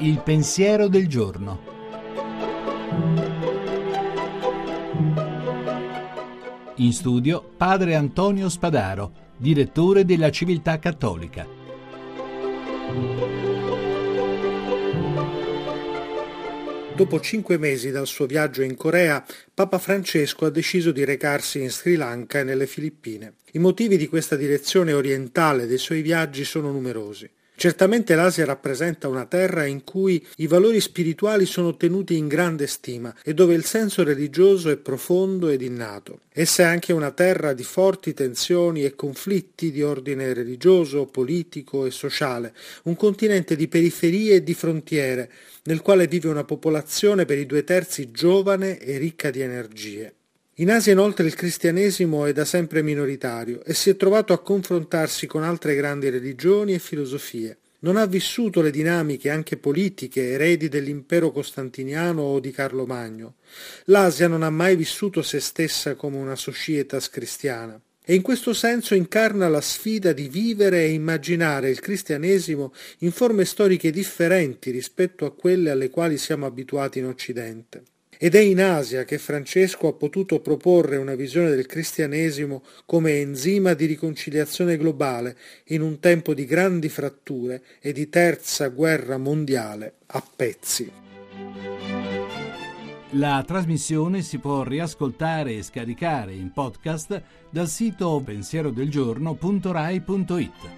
Il pensiero del giorno. In studio padre Antonio Spadaro, direttore della Civiltà Cattolica. Dopo cinque mesi dal suo viaggio in Corea, Papa Francesco ha deciso di recarsi in Sri Lanka e nelle Filippine. I motivi di questa direzione orientale dei suoi viaggi sono numerosi. Certamente l'Asia rappresenta una terra in cui i valori spirituali sono tenuti in grande stima e dove il senso religioso è profondo ed innato. Essa è anche una terra di forti tensioni e conflitti di ordine religioso, politico e sociale, un continente di periferie e di frontiere, nel quale vive una popolazione per i due terzi giovane e ricca di energie. In Asia inoltre il cristianesimo è da sempre minoritario e si è trovato a confrontarsi con altre grandi religioni e filosofie. Non ha vissuto le dinamiche anche politiche eredi dell'impero costantiniano o di Carlo Magno. L'Asia non ha mai vissuto se stessa come una societas cristiana e in questo senso incarna la sfida di vivere e immaginare il cristianesimo in forme storiche differenti rispetto a quelle alle quali siamo abituati in Occidente. Ed è in Asia che Francesco ha potuto proporre una visione del cristianesimo come enzima di riconciliazione globale in un tempo di grandi fratture e di terza guerra mondiale a pezzi. La trasmissione si può riascoltare e scaricare in podcast dal sito pensierodelgiorno.rai.it.